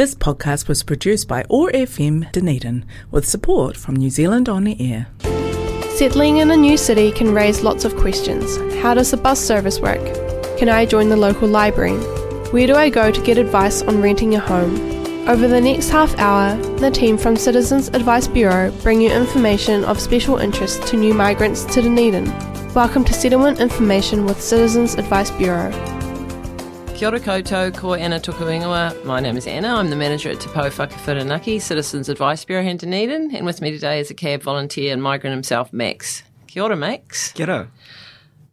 This podcast was produced by OAR FM Dunedin with support from New Zealand On the Air. Settling in a new city can raise lots of questions. How does the bus service work? Can I join the local library? Where do I go to get advice on renting a home? Over the next half hour, the team from Citizens Advice Bureau bring you information of special interest to new migrants to Dunedin. Welcome to Settlement Information with Citizens Advice Bureau. Kia ora koutou, ko Anna Tukuingoa. My name is Anna. I'm the manager at Te Pou Whakawhirinaki, Citizens Advice Bureau here in Dunedin. And with me today is a CAB volunteer and migrant himself, Max. Kia ora, Max. Kia ora.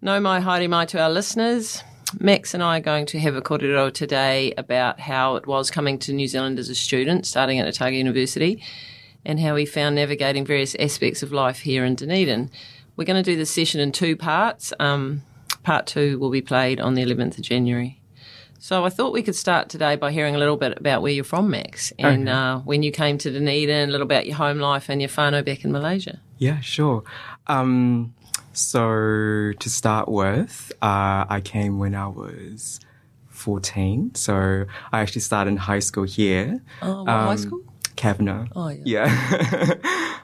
Nau mai haere mai to our listeners. Max and I are going to have a kōrero today about how it was coming to New Zealand as a student, starting at Otago University, and how he found navigating various aspects of life here in Dunedin. We're going to do this session in two parts. Um, part two will be played on the 11th of January. So I thought we could start today by hearing a little bit about where you're from, Max, and Okay. uh, when you came to Dunedin, a little about your home life and your whānau back in Malaysia. Yeah, sure. Um, so to start with, uh, I came when I was 14. So I actually started in high school here. Oh, what high Um, school? Kavanagh. Oh, yeah. Yeah.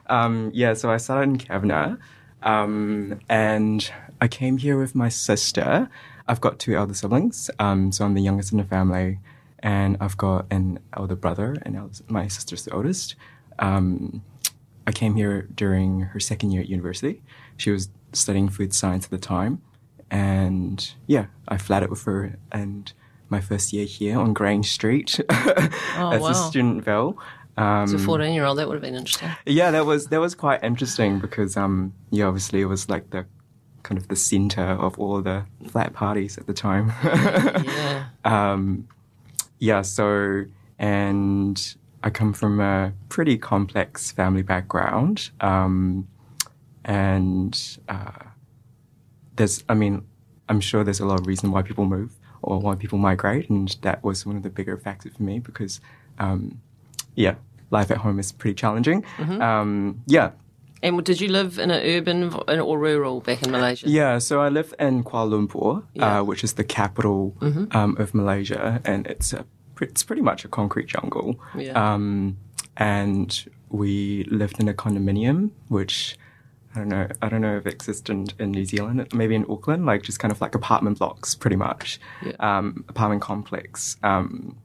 um, yeah, so I started in Kavanagh. Um, and I came here with my sister. I've got two elder siblings. Um, so I'm the youngest in the family. And I've got an elder brother, and my sister's the oldest. Um, I came here during her second year at university. She was studying food science at the time. And yeah, I flatted with her and my first year here on Grange Street as wow. a student vel. Um, As a 14 year old, that would have been interesting. yeah, that was that was quite interesting because um yeah, obviously it was like the kind of the center of all the flat parties at the time. Yeah. um, yeah, so and I come from a pretty complex family background, um, and uh, there's, I mean, I'm sure there's a lot of reason why people move or why people migrate, and that was one of the bigger factors for me because, um, yeah, life at home is pretty challenging. Um, yeah, And did you live in an urban or rural back in Malaysia? Yeah, so I live in Kuala Lumpur, Yeah. uh, which is the capital um, of Malaysia, and it's a it's pretty much a concrete jungle. Yeah. Um, and we lived in a condominium, which I don't know. I don't know if it exists in, in New Zealand, maybe in Auckland, like just kind of like apartment blocks, pretty much, Yeah. um, apartment complex, um,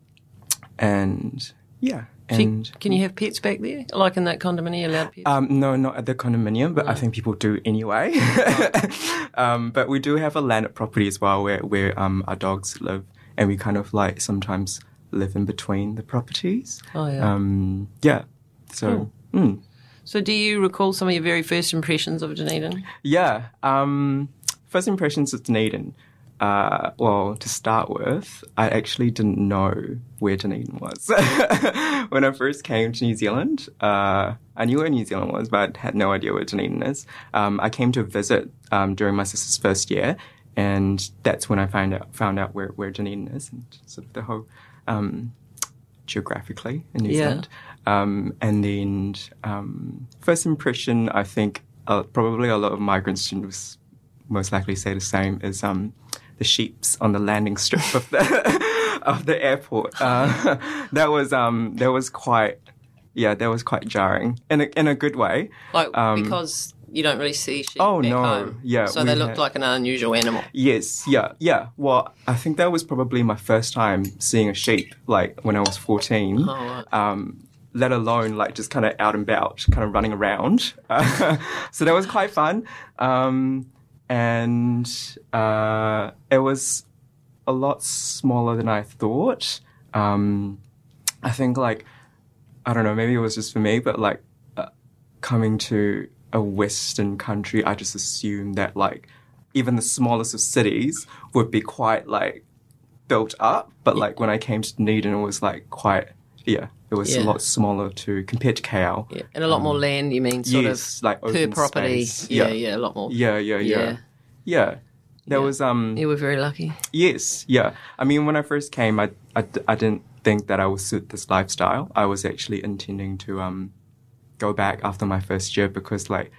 and yeah, So can you have pets back there? Like in that condominium, allowed pets? Um, no, not at the condominium, but I think people do anyway. um, but we do have a landed property as well where, where um, our dogs live, and we kind of like sometimes live in between the properties. Oh, yeah. Um, yeah. So, mm, so do you recall some of your very first impressions of Dunedin? yeah. Um, first impressions of Dunedin. Uh, well, to start with, I actually didn't know where Dunedin was when I first came to New Zealand. Uh, I knew where New Zealand was, but had no idea where Dunedin is. Um, I came to visit um, during my sister's first year, and that's when I found out found out where, where Dunedin is and sort of the whole um, geographically in New Yeah. Zealand. Um, and then um, first impression, I think uh, probably a lot of migrant students most likely say the same is um, the sheeps on the landing strip of the of the airport. Uh, that was um, that was quite yeah, that was quite jarring in a, in a good way. Like Um, because you don't really see sheep Oh, no. home. Yeah, So they looked had- like an unusual animal. Yes, yeah, yeah. Well, I think that was probably my first time seeing a sheep, like when I was fourteen. Oh, right. um, let alone like just kind of out and about, kind of running around. so that was quite fun. Um, and uh, it was a lot smaller than I thought. Um, I think like I don't know, maybe it was just for me, but like uh, coming to a Western country, I just assumed that like even the smallest of cities would be quite like built up. But like when I came to Dunedin, it was like quite yeah, it was a lot smaller to compared to KL. Yeah. And a lot more land, you mean, sort Um, yes, of like per property. space. Yeah, Yeah. yeah, a lot more. Yeah, yeah, yeah, Yeah. yeah. There Yeah. was um You were very lucky. Yes, yeah. I mean, when I first came, I, I, I didn't think that I would suit this lifestyle. I was actually intending to um, go back after my first year because like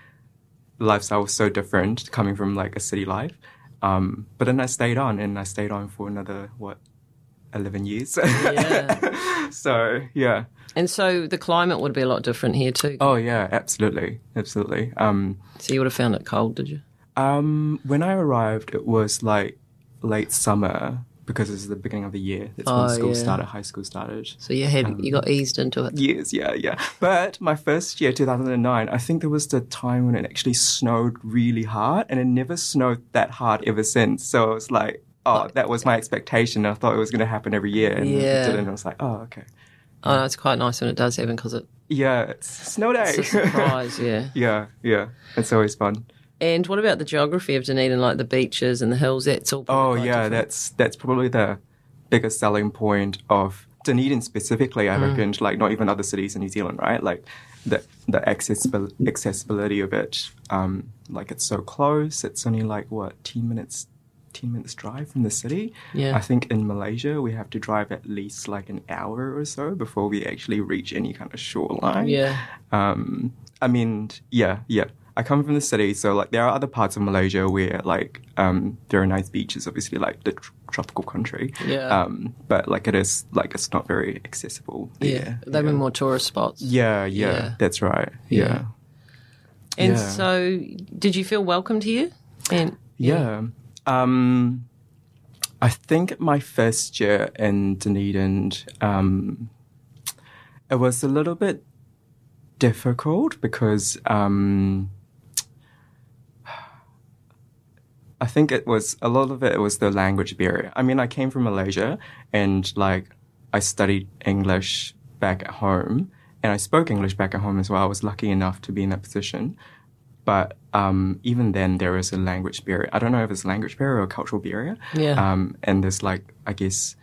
lifestyle was so different coming from like a city life. Um, but then I stayed on, and I stayed on for another what eleven years. Yeah. so yeah. and so the climate would be a lot different here too. Oh yeah, absolutely, absolutely. Um, So you would have found it cold, did you? um, when I arrived, it was like late summer because it's the beginning of the year. That's Oh, when school yeah. started, high school started. So you had you got eased into it. Years, yeah, yeah. But my first year, 2009, I think there was the time when it actually snowed really hard, and it never snowed that hard ever since. So it's like, oh, that was my expectation. I thought it was going to happen every year, and Yeah. it didn't. I was like, oh, okay. Oh, no, it's quite nice when it does happen because it, Yeah, it's snow day. it's a surprise. yeah. yeah, yeah. It's always fun. And what about the geography of Dunedin, like the beaches and the hills? That's all. Oh yeah, different. that's that's probably the biggest selling point of Dunedin specifically. I Mm. reckon, like not even other cities in New Zealand, right? Like the the accessibil- accessibility of it. Um, like it's so close. It's only like what ten minutes. 10 minutes drive from the city. Yeah. I think in Malaysia we have to drive at least like an hour or so before we actually reach any kind of shoreline. Yeah. Um, I mean, yeah, yeah. I come from the city, so like there are other parts of Malaysia where like um, there are nice beaches, obviously like the tr- tropical country. Yeah. Um, but like it is like it's not very accessible. Yeah. there. They were more tourist spots. Yeah, yeah, Yeah. that's right. Yeah. Yeah. And Yeah. so, did you feel welcomed here? And Yeah. Um, I think my first year in Dunedin, um, it was a little bit difficult because um, I think it was a lot of it was the language barrier. I mean, I came from Malaysia and like I studied English back at home and I spoke English back at home as well. I was lucky enough to be in that position. But um, even then, there is a language barrier. I don't know if it's a language barrier or a cultural barrier. Yeah. Um, and there's like, I guess,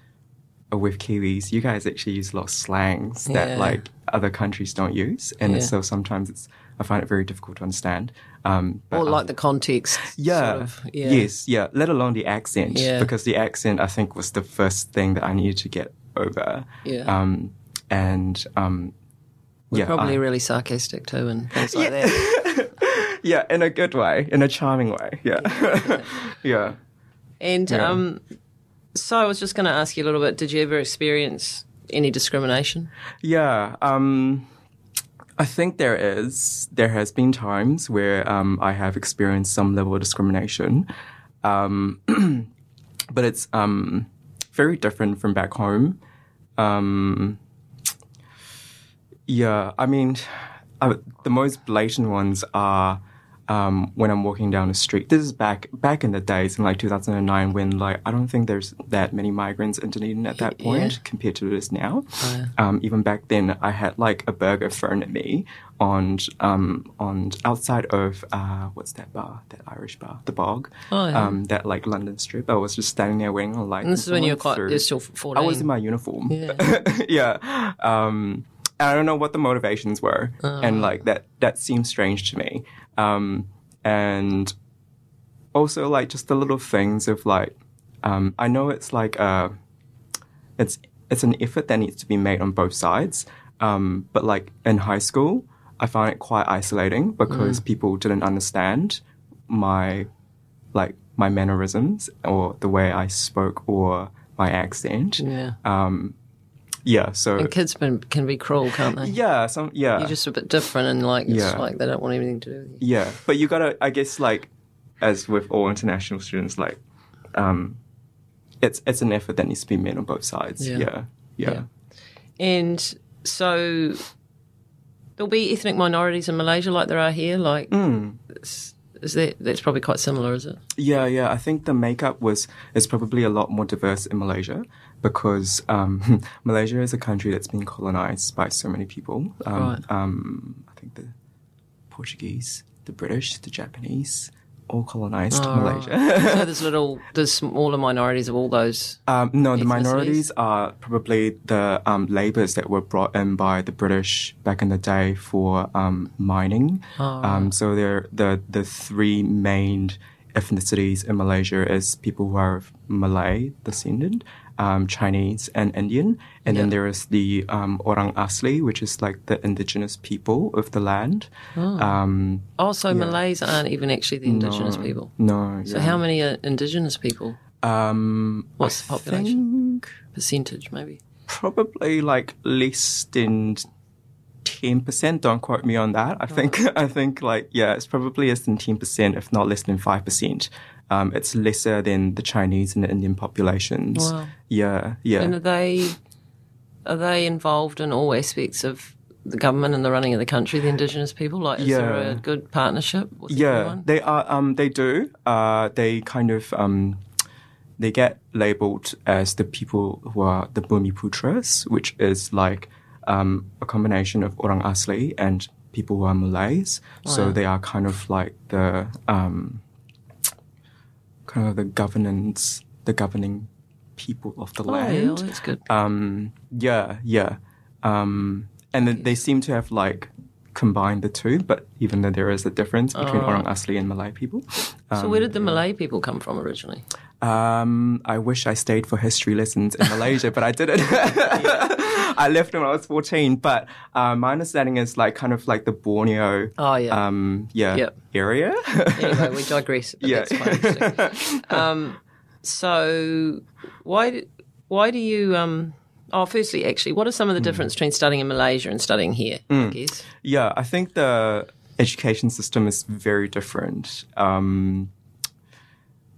uh, with Kiwis, you guys actually use a lot of slangs that Yeah. like other countries don't use, and Yeah. so sometimes it's I find it very difficult to understand. Um, but or I- like the context. yeah, Sort of, yeah. yes, yeah. Let alone the accent, Yeah. because the accent I think was the first thing that I needed to get over. Yeah. Um, and um, We're yeah, probably I- really sarcastic too, and things like that. yeah, in a good way, in a charming way. Yeah, yeah. And Yeah. um, so I was just going to ask you a little bit. Did you ever experience any discrimination? Yeah, um, I think there is. There has been times where um, I have experienced some level of discrimination, um, but it's um, very different from back home. Um, yeah, I mean, I, the most blatant ones are um, when I'm walking down the street. This is back back in the days in like 2009 when like I don't think there's that many migrants in Dunedin at that point Yeah. compared to this now. Um, even back then, I had like a burger thrown at me on um, on outside of uh, what's that bar? That Irish bar, the Bog. Oh, yeah. um, that like London Strip. I was just standing there waiting on like. And this is when you were someone quite, you're still 14. I was in my uniform. Yeah. yeah. Um, I don't know what the motivations were, Uh-huh. and like that that seems strange to me. Um, and also like just the little things of like, um, I know it's like uh, it's it's an effort that needs to be made on both sides. Um, but like in high school, I found it quite isolating Mm. because people didn't understand my like my mannerisms or the way I spoke or my accent. yeah. Um, yeah. So and kids been, can be cruel, can't they? yeah, some yeah, You're just a bit different, and like it's Yeah. like they don't want anything to do with you. yeah. But you gotta, I guess, like as with all international students, like um, it's it's an effort that needs to be made on both sides. Yeah. Yeah, yeah. Yeah. And so there'll be ethnic minorities in Malaysia like there are here. Like, Mm. is, is that that's probably quite similar, is it? Yeah, yeah. I think the makeup was is probably a lot more diverse in Malaysia because um, Malaysia is a country that's been colonized by so many people. Um, Right. um, I think the Portuguese, the British, the Japanese, all colonized Oh, Malaysia. so there's little, there's smaller minorities of all those. Um, no, the minorities are probably the um, that were brought in by the British back in the day for um, mining. Um, so they're the the three main ethnicities in Malaysia is people who are of Malay descendant, um, Chinese, and Indian, and then there is the um, Orang Asli, which is like the indigenous people of the land. Um, Oh, so Malays aren't even actually the indigenous no, people. No. So yeah. how many are indigenous people? Um, What's the population? percentage, maybe. probably like less than ten percent. Don't quote me on that. I think I think like yeah, it's probably less than ten percent, if not less than five percent. Um, it's lesser than the Chinese and the Indian populations. Wow. Yeah, yeah. And are they are they involved in all aspects of the government and the running of the country? The Indigenous people, like, is there a good partnership yeah, everyone? they are. Um, they do. Uh, they kind of um, they get labeled as the people who are the Bumiputras, which is like um, a combination of Orang Asli and people who are Malays. So they are kind of like the um, kind of the governance, the governing people of the Oh, land. well, that's good. Um, yeah, yeah. Um, and they seem to have like combined the two, but even though there is a difference between Orang Asli and Malay people. so where did the Malay people come from originally? Um, I wish I stayed for history lessons in Malaysia, but I didn't. I left when I was 14, but uh, my understanding is like kind of like the Borneo Oh yeah. um, yeah, Yep. area. anyway, we digress. Yeah. Um, so why do, why do you? Um, oh, firstly, actually, what are some of Hmm. the difference between studying in Malaysia and studying here? I guess. Yeah, I think the education system is very different. Um,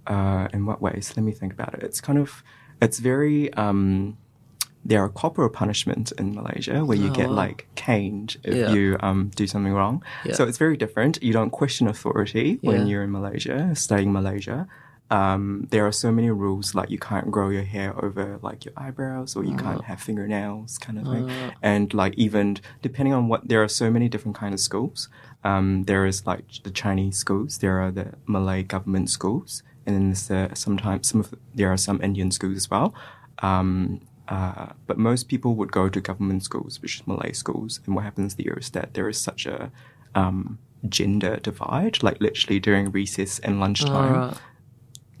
uh, in what ways? Let me think about it. It's kind of, it's very. Um, there are corporal punishments in Malaysia where you Oh, get like caned if Yeah. you um, do something wrong. Yeah. So it's very different. You don't question authority when you're in Malaysia, studying Malaysia. Um, there are so many rules like you can't grow your hair over like your eyebrows or you Uh-huh. can't have fingernails kind of thing. And like even depending on what there are so many different kind of schools. Um, there is like the Chinese schools, there are the Malay government schools, and then there's the, sometimes some of the, there are some Indian schools as well. Um, uh, but most people would go to government schools, which is Malay schools. And what happens there is that there is such a um, gender divide, like literally during recess and lunchtime Alright.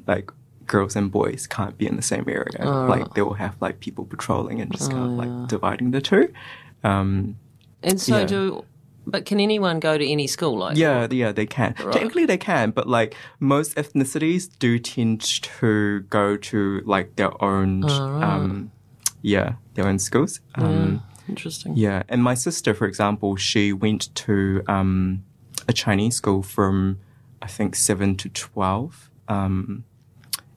like girls and boys can't be in the same area. Like they will have like people patrolling and just kind of like dividing the two. Um, And so Yeah. do. But can anyone go to any school? Like yeah, yeah, they can. Technically, they can, but like most ethnicities do tend to go to like their own, um, yeah, their own schools. Um, Interesting. Yeah, and my sister, for example, she went to um, a Chinese school from I think seven to twelve, um,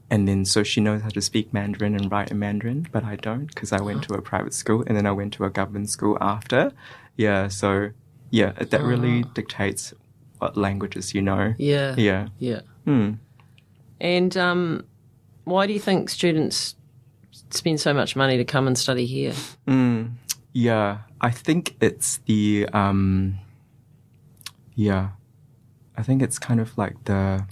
and then so she knows how to speak Mandarin and write in Mandarin, but I don't because I went to a private school and then I went to a government school after. Yeah, so yeah, that really dictates what languages you know. Yeah. Yeah. Yeah. Hmm. And um, why do you think students spend so much money to come and study here? Mm, yeah, I think it's the um, yeah, I think it's kind of like the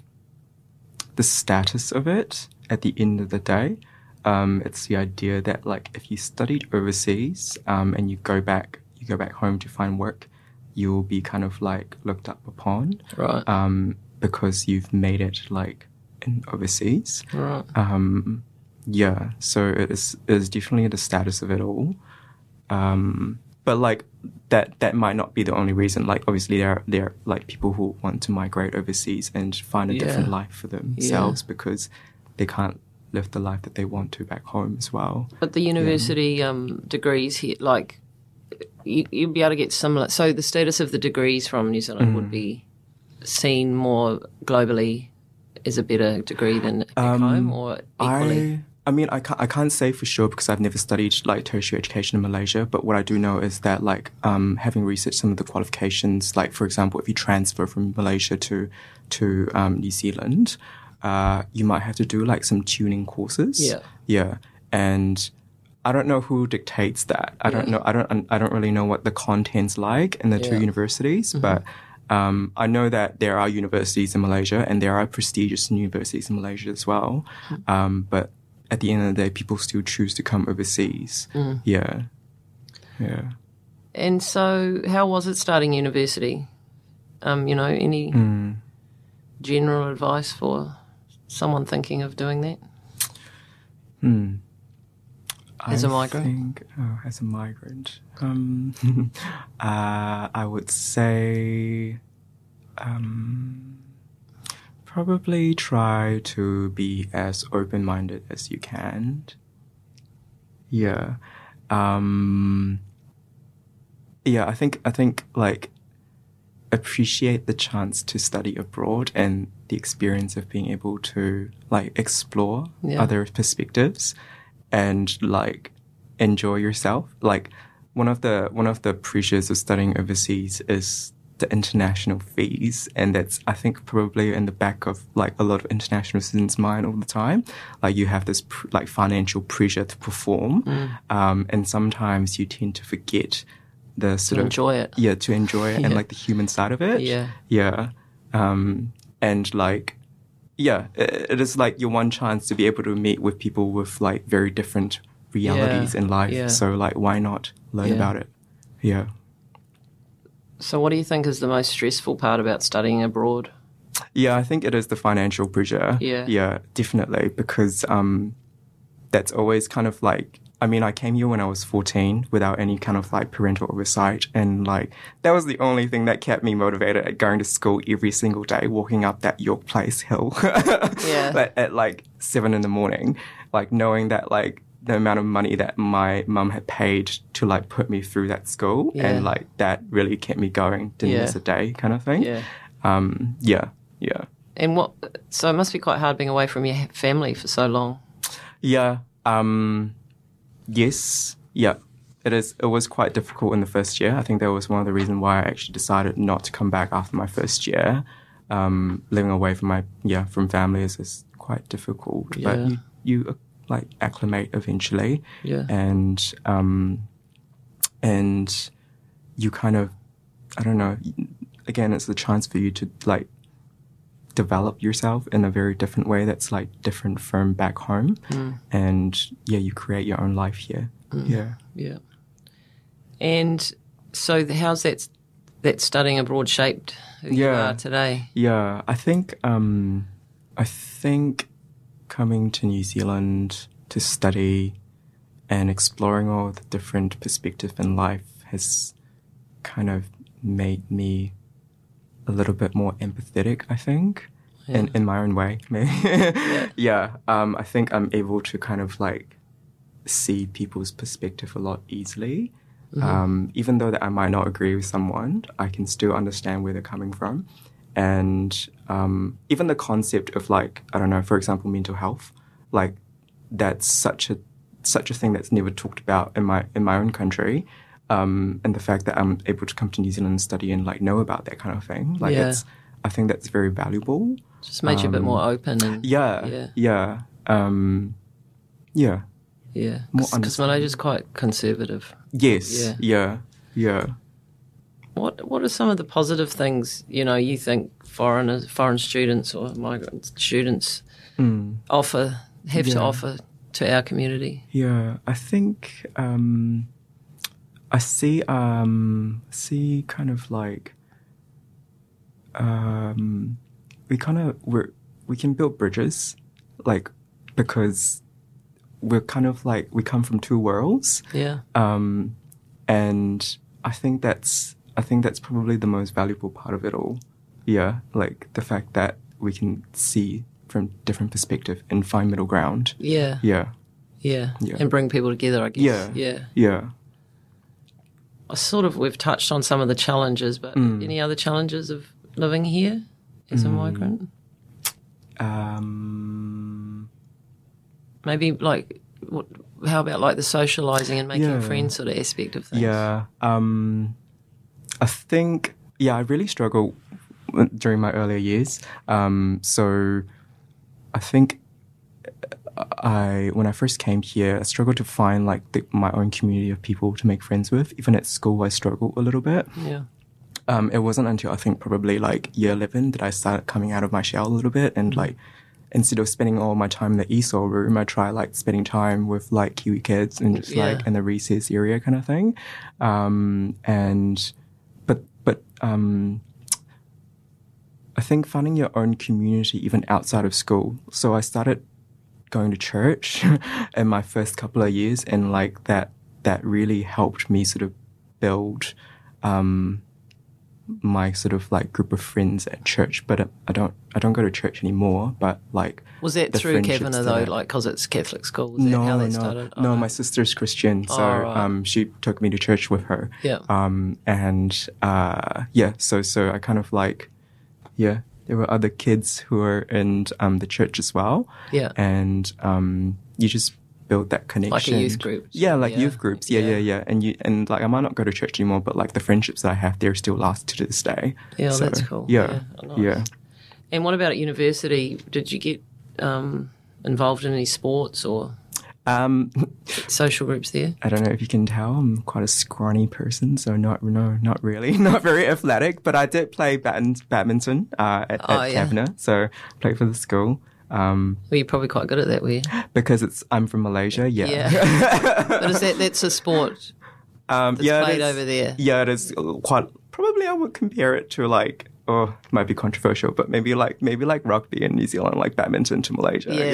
the status of it at the end of the day. Um, it's the idea that like if you studied overseas um, and you go back, you go back home to find work, you'll be kind of like looked up upon Right. um, because you've made it like in overseas. right. Um, yeah, so it is it is definitely the status of it all. Um, but like that that might not be the only reason. Like obviously there are there are like people who want to migrate overseas and find a different life for themselves because they can't live the life that they want to back home as well. But the university um, degrees here, like, you, you'd be able to get similar. So the status of the degrees from New Zealand would be seen more globally as a better degree than back home, or equally. I I mean I can't I can't say for sure because I've never studied like tertiary education in Malaysia. But what I do know is that like um, having researched some of the qualifications, like for example, if you transfer from Malaysia to to um, New Zealand, uh, you might have to do like some tuning courses. Yeah. yeah, and I don't know who dictates that. I don't know. I don't. I don't really know what the content's like in the two Yeah. universities, but. Um, I know that there are universities in Malaysia and there are prestigious universities in Malaysia as well. Um, but at the end of the day, people still choose to come overseas. Yeah. Yeah. And so, how was it starting university? Um, you know, any general advice for someone thinking of doing that? As a a migrant? Think, oh, as a migrant. Um, uh, I would say um, probably try to be as open minded as you can. yeah. Um, yeah, I think I think like appreciate the chance to study abroad and the experience of being able to like explore Yeah. other perspectives and like enjoy yourself. Like one of the one of the pressures of studying overseas is the international fees, and that's I think probably in the back of like a lot of international students' mind all the time. Like you have this pr- like financial pressure to perform, Mm. um, and sometimes you tend to forget the sort of enjoy it. yeah to enjoy it and like the human side of it Yeah. yeah um and like yeah it, it is like your one chance to be able to meet with people with like very different realities Yeah. in life Yeah. so like why not learn Yeah. about it yeah So, what do you think is the most stressful part about studying abroad? Yeah, I think it is the financial pressure. Yeah. Yeah, definitely. Because um, that's always kind of like, I mean, I came here when I was 14 without any kind of like parental oversight. And like, that was the only thing that kept me motivated at going to school every single day, walking up that York Place hill. Yeah. at, at like seven in the morning, like knowing that like, the amount of money that my mum had paid to like put me through that school Yeah. and like that really kept me going didn't Yeah. miss a day kind of thing Yeah. um, yeah, yeah, And what? So it must be quite hard being away from your family for so long. yeah. Um, yes, yeah. It is. It was quite difficult in the first year. I think that was one of the reasons why I actually decided not to come back after my first year. Um, living away from my yeah from family is, is quite difficult, Yeah. but you you like acclimate eventually, Yeah. and um, and you kind of I don't know. Again, it's the chance for you to like develop yourself in a very different way that's like different from back home. And yeah, you create your own life here. Yeah. Yeah. And so, the- how's that that studying abroad shaped who you are today? Yeah. I think um I think coming to New Zealand to study and exploring all the different perspectives in life has kind of made me a little bit more empathetic, I think. In, in my own way, maybe. yeah. Um, I think I'm able to kind of like see people's perspective a lot easily. Um, even though that I might not agree with someone, I can still understand where they're coming from. And um, even the concept of like, I don't know, for example, mental health, like that's such a such a thing that's never talked about in my in my own country. Um, and the fact that I'm able to come to New Zealand and study and like know about that kind of thing, like Yeah. it's I think that's very valuable. Just made you a bit more open and Um, Yeah, Yeah. yeah, um, yeah. yeah. Because Malaysia's quite conservative. Yes, Yeah. yeah, yeah. What What are some of the positive things you know you think foreigners, foreign students or migrant students offer have to Mm. Offer to our community? Yeah, I think um, I see um, see kind of like um, we kind of we're we can build bridges, like because we're kind of like we come from two worlds, Yeah. um, and I think that's I think that's probably the most valuable part of it all. Yeah, like the fact that we can see from different perspective and find middle ground. Yeah. Yeah, Yeah. Yeah. And bring people together. I guess. Yeah. Yeah. yeah. I sort of we've touched on some of the challenges, but Mm. any other challenges of living here as a migrant? Um, Maybe like, what, how about like the socializing and making Yeah. friends sort of aspect of things? yeah. Um, I think yeah, I really struggled during my earlier years. Um, so I think I when I first came here, I struggled to find like the, my own community of people to make friends with. Even at school, I struggled a little bit. Yeah. Um, it wasn't until I think probably like year 11 that I started coming out of my shell a little bit and like instead of spending all my time in the ESOL room, I try like spending time with like Kiwi kids and just Yeah. like in the recess area kind of thing. Um, and, but, but, um, I think finding your own community even outside of school. So I started going to church in my first couple of years and like that, that really helped me sort of build, um, my sort of like group of friends at church, but I don't I don't go to church anymore. But like Was it through Kavanagh though, like because it's Catholic school? No, how no, started? no. Oh, My sister's Christian, so Oh, right. um, she took me to church with her. Yeah. Um, and uh, yeah, so so I kind of like, yeah, there were other kids who were in um the church as well. Yeah. And um, you just build that connection. youth groups. Yeah, like Yeah. youth groups. Yeah, Yeah. yeah, yeah. And you and like I might not go to church anymore, but like the friendships that I have there still last to this day. Yeah, So, that's cool. Yeah, Yeah, oh, nice. yeah. And what about at university? Did you get um, involved in any sports or Um, social groups there? I don't know if you can tell, I'm quite a scrawny person, so not no, not really, not very athletic. But I did play badminton, badminton uh, at, Oh, at yeah. Kavanagh, so played for the school. Um, Well, you're probably quite good at that, were you? because it's I'm from Malaysia, yeah, Yeah. but is that that's a sport um, that's yeah, played over there? Yeah, it is quite. Probably I would compare it to like. Oh, it might be controversial, but maybe like maybe like rugby in New Zealand, like badminton to Malaysia. Yeah,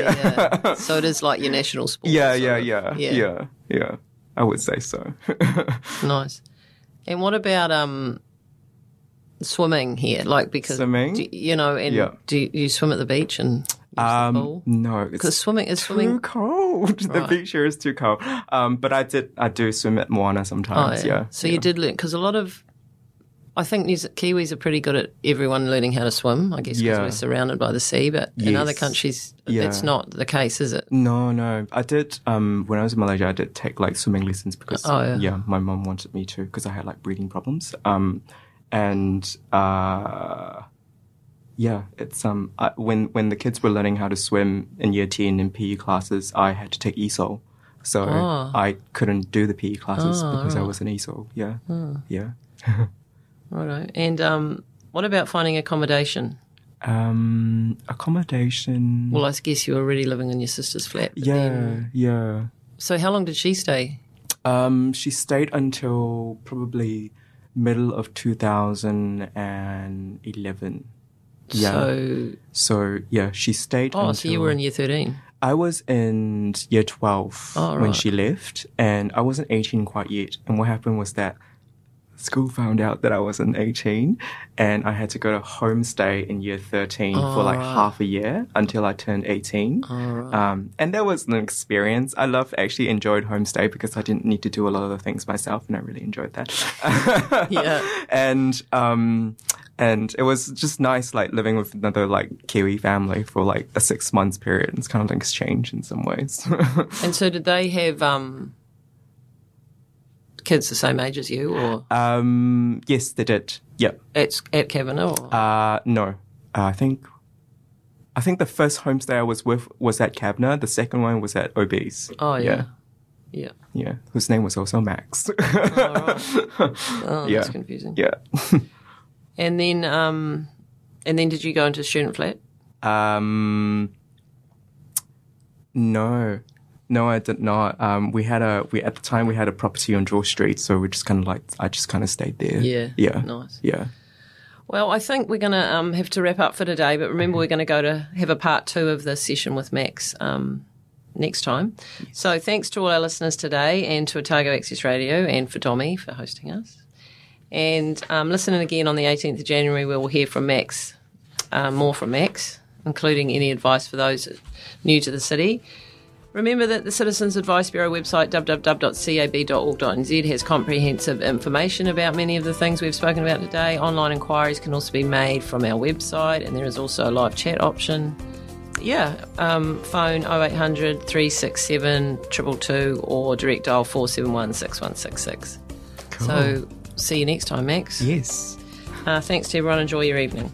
yeah. so it is like your national sport. yeah, sort yeah, yeah, yeah, yeah. I would say so. Nice. And what about um swimming here? Like because Swimming? do- you know, and Yeah. do you, you swim at the beach and um, no, Because swimming is too swimming. cold. The Right. beach here is too cold. Um, but I did, I do swim at Moana Oh, sometimes. yeah. So yeah. you did learn because a lot of, I think Kiwis are pretty good at everyone learning how to swim. I guess because Yeah. we're surrounded by the sea, but in other countries, Yeah. that's not the case, is it? No, no. I did. Um, when I was in Malaysia, I did take like swimming lessons because Oh, yeah. my mom wanted me to because I had like breathing problems. Um, and uh, yeah, it's um I, when when the kids were learning how to swim in year ten in PE classes, I had to take ESOL, so Oh. I couldn't do the PE classes Oh, because I was an ESOL. Yeah, yeah. Righto. And um, what about finding accommodation? Um, accommodation. Well, I guess you were already living in your sister's flat. yeah, then- yeah. So how long did she stay? Um, she stayed until probably middle of 2011. Yeah. So, So yeah, she stayed. oh, until, so you were in year 13. I was in year 12 Oh, when she left, and I wasn't 18 quite yet. And what happened was that school found out that I wasn't 18, and I had to go to homestay in year 13 for like right. half a year until I turned 18. Um, and that was an experience. I love actually enjoyed homestay because I didn't need to do a lot of the things myself, and I really enjoyed that. Yeah. and um, and it was just nice, like living with another like Kiwi family for like a six months period. It's kind of like exchange in some ways. And so did they have um, kids the same age as you or um, yes, they did. Yep. at, at Kavanagh? Or? Uh, no, uh, I think. I think the first homestay I was with was at Kavanagh. The second one was at Obese. oh, yeah. yeah. Yeah. Yeah, whose name was also Max. Oh, Yeah. that's confusing. yeah. And then, um, and then did you go into student flat? Um, no, no, I did not. Um, we had a we at the time we had a property on George Street, so we just kind of like I just kind of stayed there. Yeah. yeah, Nice. yeah. Well, I think we're going to um, have to wrap up for today, but remember, we're going to go to have a part two of this session with Max um, next time. So, thanks to all our listeners today and to Otago Access Radio and for Tommy for hosting us. And um, listening again on the 18th of January, we will hear from Max, uh, more from Max, including any advice for those new to the city. Remember that the Citizens Advice Bureau website, www.cab.org.nz, has comprehensive information about many of the things we've spoken about today. Online inquiries can also be made from our website, and there is also a live chat option. Yeah, um, phone 0800 367 222 or direct dial 471 6166. So, see you next time, Max. Yes. Uh, thanks to everyone. Enjoy your evening.